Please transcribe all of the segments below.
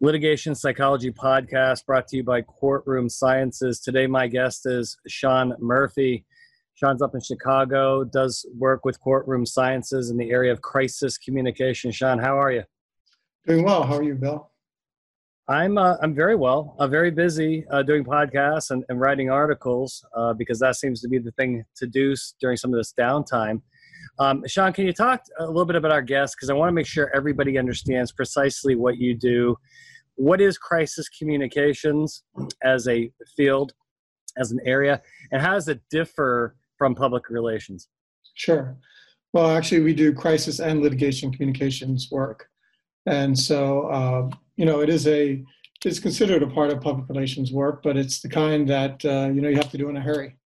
Litigation Psychology Podcast brought to you by Courtroom Sciences. Today, my guest is Sean Murphy. Sean's up in Chicago, does work with Courtroom Sciences in the area of crisis communication. Sean, how are you? Doing well. How are you, Bill? I'm uh, I'm very well. I'm very busy uh, doing podcasts and, and writing articles uh, because that seems to be the thing to do during some of this downtime. Um, Sean, can you talk a little bit about our guest because I want to make sure everybody understands precisely what you do what is crisis communications as a field, as an area, and how does it differ from public relations? Sure. Well, actually, we do crisis and litigation communications work, and so uh, you know it is a it's considered a part of public relations work, but it's the kind that uh, you know you have to do in a hurry.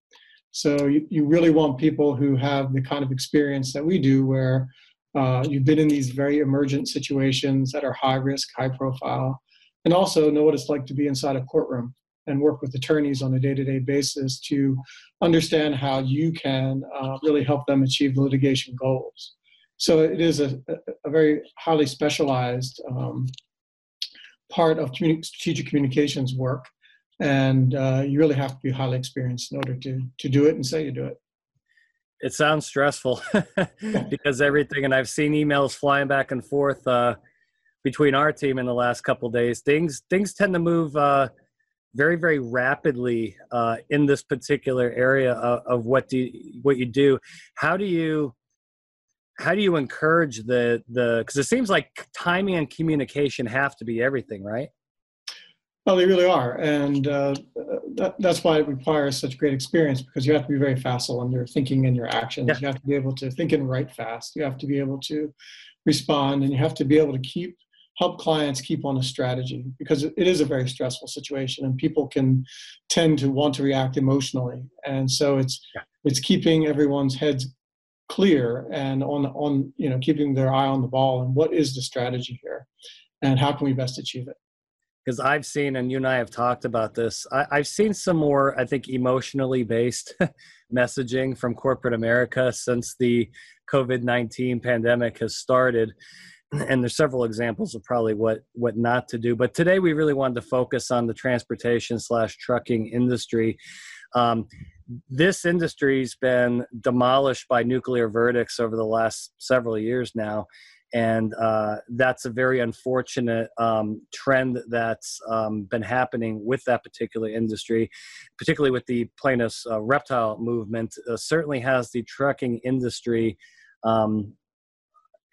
So you, you really want people who have the kind of experience that we do, where uh, you've been in these very emergent situations that are high risk, high profile, and also know what it's like to be inside a courtroom and work with attorneys on a day-to-day basis to understand how you can uh, really help them achieve litigation goals. So it is a, a very highly specialized um, part of communi- strategic communications work, and uh, you really have to be highly experienced in order to to do it and say you do it. It sounds stressful because everything, and I've seen emails flying back and forth. Uh, between our team in the last couple days. Things things tend to move uh, very very rapidly uh, in this particular area of, of what do you, what you do. How do you how do you encourage the the because it seems like timing and communication have to be everything, right? Well, they really are, and uh, that, that's why it requires such great experience because you have to be very facile in your thinking and your actions. Yeah. You have to be able to think and write fast. You have to be able to respond, and you have to be able to keep help clients keep on a strategy because it is a very stressful situation and people can tend to want to react emotionally and so it's yeah. it's keeping everyone's heads clear and on on you know keeping their eye on the ball and what is the strategy here and how can we best achieve it because I've seen, and you and I have talked about this. I, have seen some more, I think, emotionally based messaging from corporate America since the COVID nineteen pandemic has started, and there's several examples of probably what what not to do but today we really wanted to focus on the transportation slash trucking industry um, this industry's been demolished by nuclear verdicts over the last several years now and uh, that's a very unfortunate um, trend that's um, been happening with that particular industry, particularly with the plaintiffs' uh, reptile movement. Uh, certainly has the trucking industry um,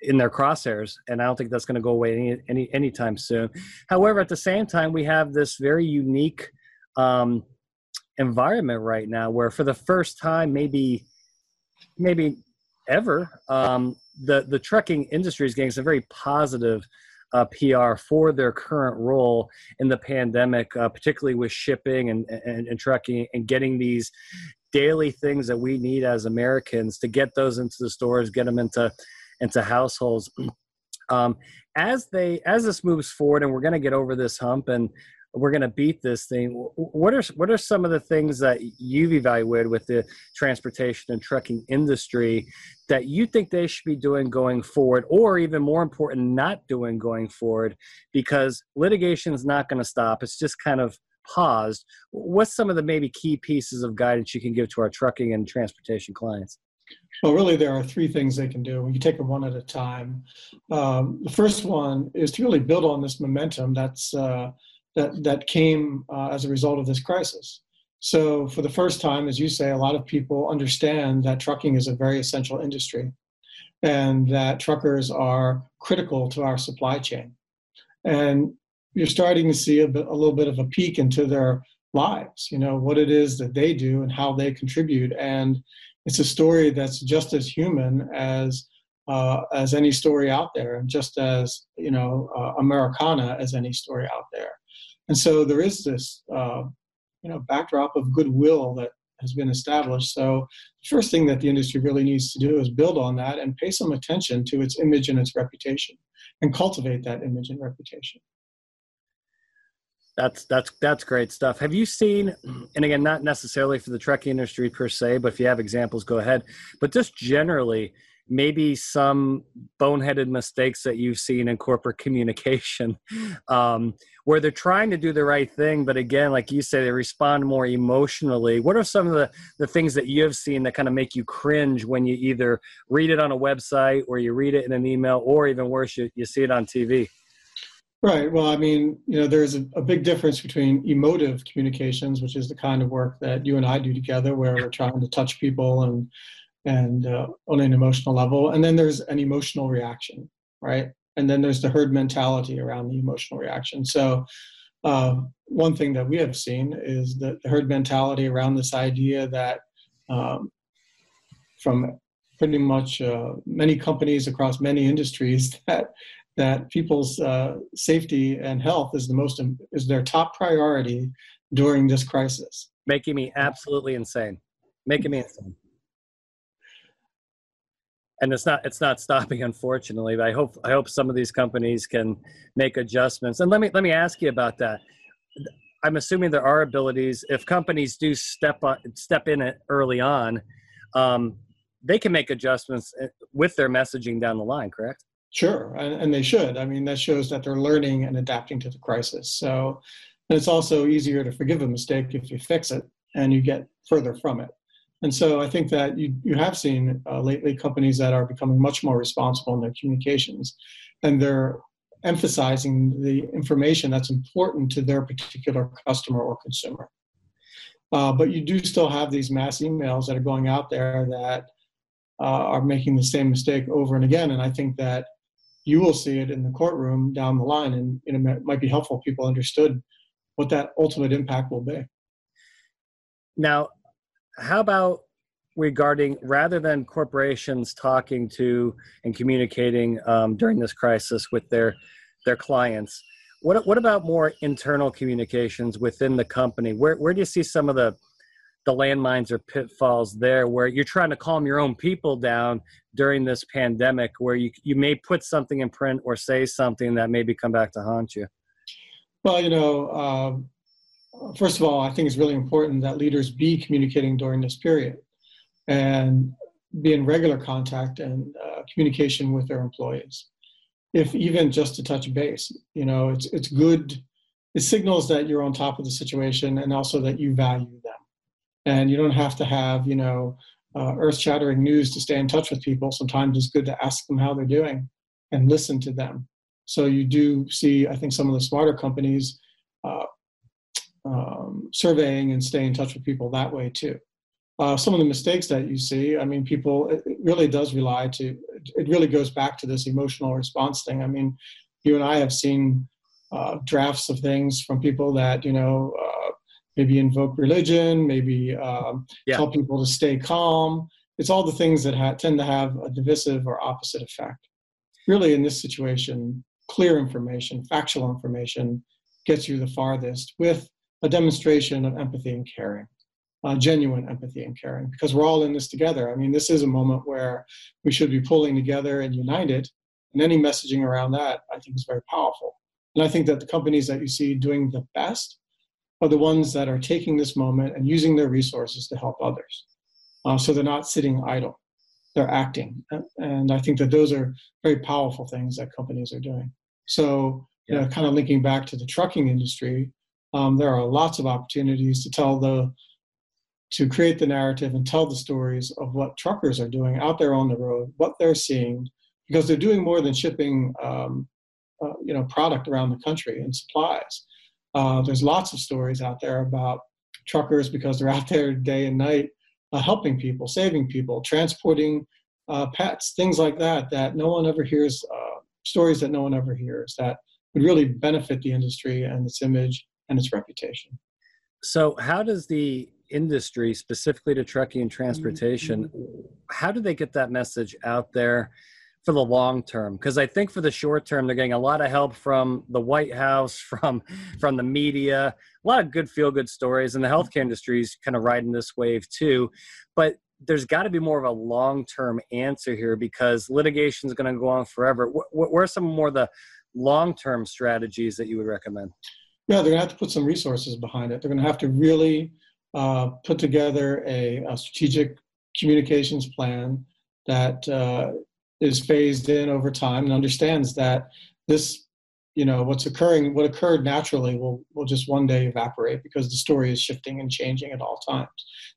in their crosshairs, and I don't think that's going to go away any, any anytime soon. However, at the same time, we have this very unique um, environment right now, where for the first time, maybe maybe ever, um, the the trucking industry is getting some very positive uh, PR for their current role in the pandemic, uh, particularly with shipping and, and, and trucking and getting these daily things that we need as Americans to get those into the stores, get them into into households. Um, as they as this moves forward, and we're going to get over this hump, and we're going to beat this thing. What are what are some of the things that you've evaluated with the transportation and trucking industry that you think they should be doing going forward, or even more important, not doing going forward? Because litigation is not going to stop; it's just kind of paused. What's some of the maybe key pieces of guidance you can give to our trucking and transportation clients? Well, really, there are three things they can do. We can take them one at a time. Um, the first one is to really build on this momentum that's uh, that that came uh, as a result of this crisis. So, for the first time, as you say, a lot of people understand that trucking is a very essential industry, and that truckers are critical to our supply chain. And you're starting to see a, bit, a little bit of a peek into their lives. You know what it is that they do and how they contribute, and it's a story that's just as human as uh, as any story out there, and just as you know uh, Americana as any story out there. And so there is this uh, you know backdrop of goodwill that has been established. So the first thing that the industry really needs to do is build on that and pay some attention to its image and its reputation, and cultivate that image and reputation. That's that's that's great stuff. Have you seen, and again, not necessarily for the trucking industry per se, but if you have examples, go ahead. But just generally, maybe some boneheaded mistakes that you've seen in corporate communication um, where they're trying to do the right thing but again like you say they respond more emotionally what are some of the, the things that you have seen that kind of make you cringe when you either read it on a website or you read it in an email or even worse you, you see it on tv Right. Well, I mean, you know, there's a, a, big difference between emotive communications, which is the kind of work that you and I do together, where we're trying to touch people and and uh, on an emotional level. And then there's an emotional reaction, right? And then there's the herd mentality around the emotional reaction. So, uh, one thing that we have seen is the herd mentality around this idea that um, from pretty much uh, many companies across many industries that that people's uh, safety and health is the most is their top priority during this crisis. Making me absolutely insane. Making me insane. And it's not it's not stopping unfortunately but i hope i hope some of these companies can make adjustments. And let me let me ask you about that. I'm assuming there are abilities. If companies do step on step in it early on um, they can make adjustments eh, with their messaging down the line correct sure and, and they should i mean that shows that they're learning and adapting to the crisis so it's also easier to forgive a mistake if you fix it and you get further from it and so I think that you, you have seen uh, lately companies that are becoming much more responsible in their communications and they're emphasizing the information that's important to their particular customer or consumer. Uh, but you do still have these mass emails that are going out there that uh, are making the same mistake over and again. And I think that you will see it in the courtroom down the line, and know, it might be helpful if people understood what that ultimate impact will be. Now, how about regarding rather than corporations talking to and communicating um, during this crisis with their their clients what, what about more internal communications within the company where, where do you see some of the the landmines or pitfalls there where you're trying to calm your own people down during this pandemic where you, you may put something in print or say something that maybe come back to haunt you well you know um, first of all, I think it's really important that leaders be communicating during this period and be in regular contact and uh, communication with their employees. If even just to touch base, you know, it's it's good. It signals that you're on top of the situation and also that you value them. And you don't have to have, you know, uh, earth-shattering news to stay in touch with people. Sometimes it's good to ask them how they're doing and listen to them. So you do see, I think, some of the smarter companies uh, um, surveying and stay in touch with people that way too. Uh, some of the mistakes that you see, I mean, people, it, it really does rely to, it really goes back to this emotional response thing. I mean, you and I have seen uh, drafts of things from people that, you know, uh, maybe invoke religion, maybe um, yeah. tell people to stay calm. It's all the things that ha- tend to have a divisive or opposite effect. Really, in this situation, clear information, factual information gets you the farthest with a demonstration of empathy and caring, uh, genuine empathy and caring, because we're all in this together. I mean, this is a moment where we should be pulling together and united, and any messaging around that, I think, is very powerful. And I think that the companies that you see doing the best are the ones that are taking this moment and using their resources to help others. Uh, so they're not sitting idle, they're acting. And I think that those are very powerful things that companies are doing. So, yeah. you know, kind of linking back to the trucking industry, um, there are lots of opportunities to tell the to create the narrative and tell the stories of what truckers are doing out there on the road, what they're seeing, because they're doing more than shipping, um, uh, you know, product around the country and supplies. Uh, there's lots of stories out there about truckers because they're out there day and night uh, helping people, saving people, transporting uh, pets, things like that. That no one ever hears uh, stories that no one ever hears that would really benefit the industry and its image and its reputation. So, how does the industry, specifically to trucking and transportation, mm-hmm. how do they get that message out there for the long term? Because I think for the short term, they're getting a lot of help from the White House, from from the media, a lot of good feel good stories, and the healthcare industry is kind of riding this wave too. But there's got to be more of a long term answer here because litigation is going to go on forever. What, what are some more of the long term strategies that you would recommend? Yeah, they're going to have to put some resources behind it. They're going to have to really uh, put together a, a, strategic communications plan that uh, is phased in over time and understands that this you know what's occurring what occurred naturally will will just one day evaporate because the story is shifting and changing at all times.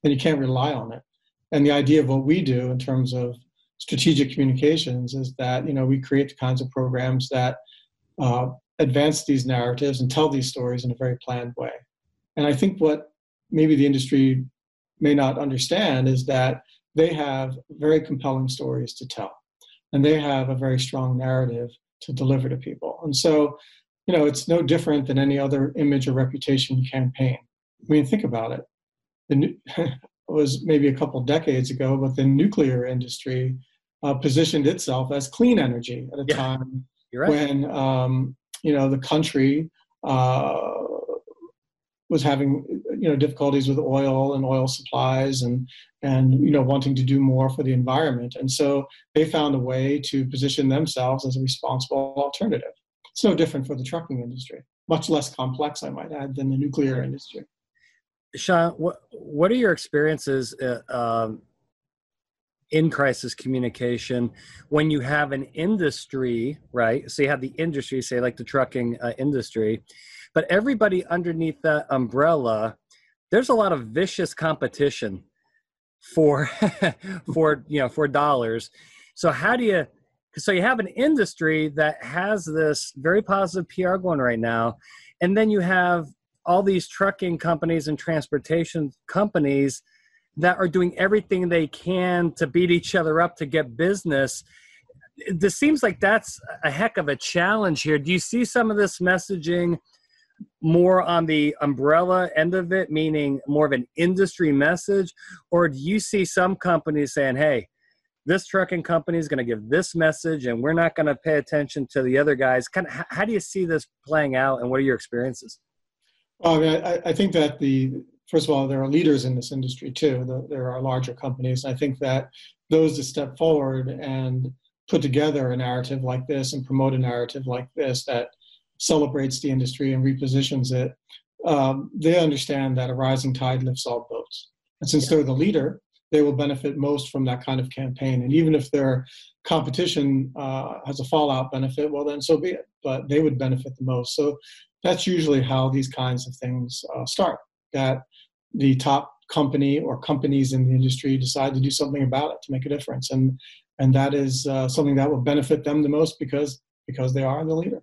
And you can't rely on it. And the idea of what we do in terms of strategic communications is that you know we create the kinds of programs that uh, advance these narratives and tell these stories in a very planned way. And i think what maybe the industry may not understand is that they have very compelling stories to tell and they have a very strong narrative to deliver to people. And so, you know, it's no different than any other image or reputation campaign. I mean, think about it. The, it was maybe a couple decades ago, but the nuclear industry uh, positioned itself as clean energy at a yeah, time right. when, um, you know, the country uh, was having you know difficulties with oil and oil supplies and and you know wanting to do more for the environment. And so they found a way to position themselves as a responsible alternative. It's no different for the trucking industry. Much less complex i might add than the nuclear industry. Sean what what are your experiences uh, um, in crisis communication when you have an industry right? So you have the industry say like the trucking uh, industry but everybody underneath that umbrella there's a lot of vicious competition for for you know for dollars. So how do you so you have an industry that has this very positive pr going right now and then you have all these trucking companies and transportation companies that are doing everything they can to beat each other up to get business. This seems like that's a heck of a challenge here. Do you see some of this messaging more on the umbrella end of it, meaning more of an industry message? Or do you see some companies saying, hey, this trucking company is going to give this message and we're not going to pay attention to the other guys? Kind of, how do you see this playing out and what are your experiences? Well, I, mean, I, I think that the, first of all, there are leaders in this industry too. The, there are larger companies. I think that those that step forward and put together a narrative like this and promote a narrative like this that celebrates the industry and repositions it, um, they understand that a rising tide lifts all boats. And since they're the leader, they will benefit most from that kind of campaign. And even if their competition uh, has a fallout benefit, well, then so be it. But they would benefit the most. So that's usually how these kinds of things uh, start. That the top company or companies in the industry decide to do something about it to make a difference, and and that is uh, something that will benefit them the most because because they are the leader.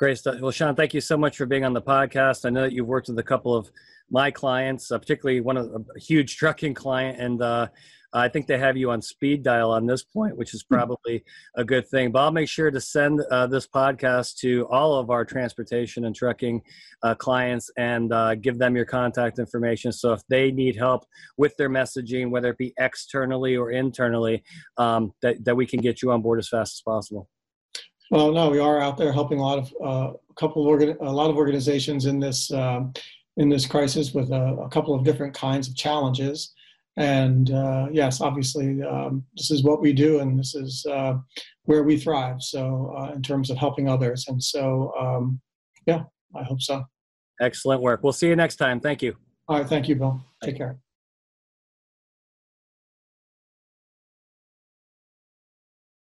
Great stuff. Well, Sean, thank you so much for being on the podcast. I know that you've worked with a couple of my clients, uh, particularly one of a huge trucking client, and uh, I think they have you on speed dial on this point, which is hmm. probably a good thing. But I'll make sure to send uh, this podcast to all of our transportation and trucking uh, clients and uh, give them your contact information. So if they need help with their messaging, whether it be externally or internally, um, that, that we can get you on board as fast as possible. Well, no, we are out there helping a lot of uh, a couple of organ- a lot of organizations in this um, in this crisis with a, a, couple of different kinds of challenges. And uh, yes, obviously, um, this is what we do, and this is uh, where we thrive. So, uh, in terms of helping others, and so um, yeah, I hope so. Excellent work. We'll see you next time. Thank you. All right, thank you, Bill. Take care.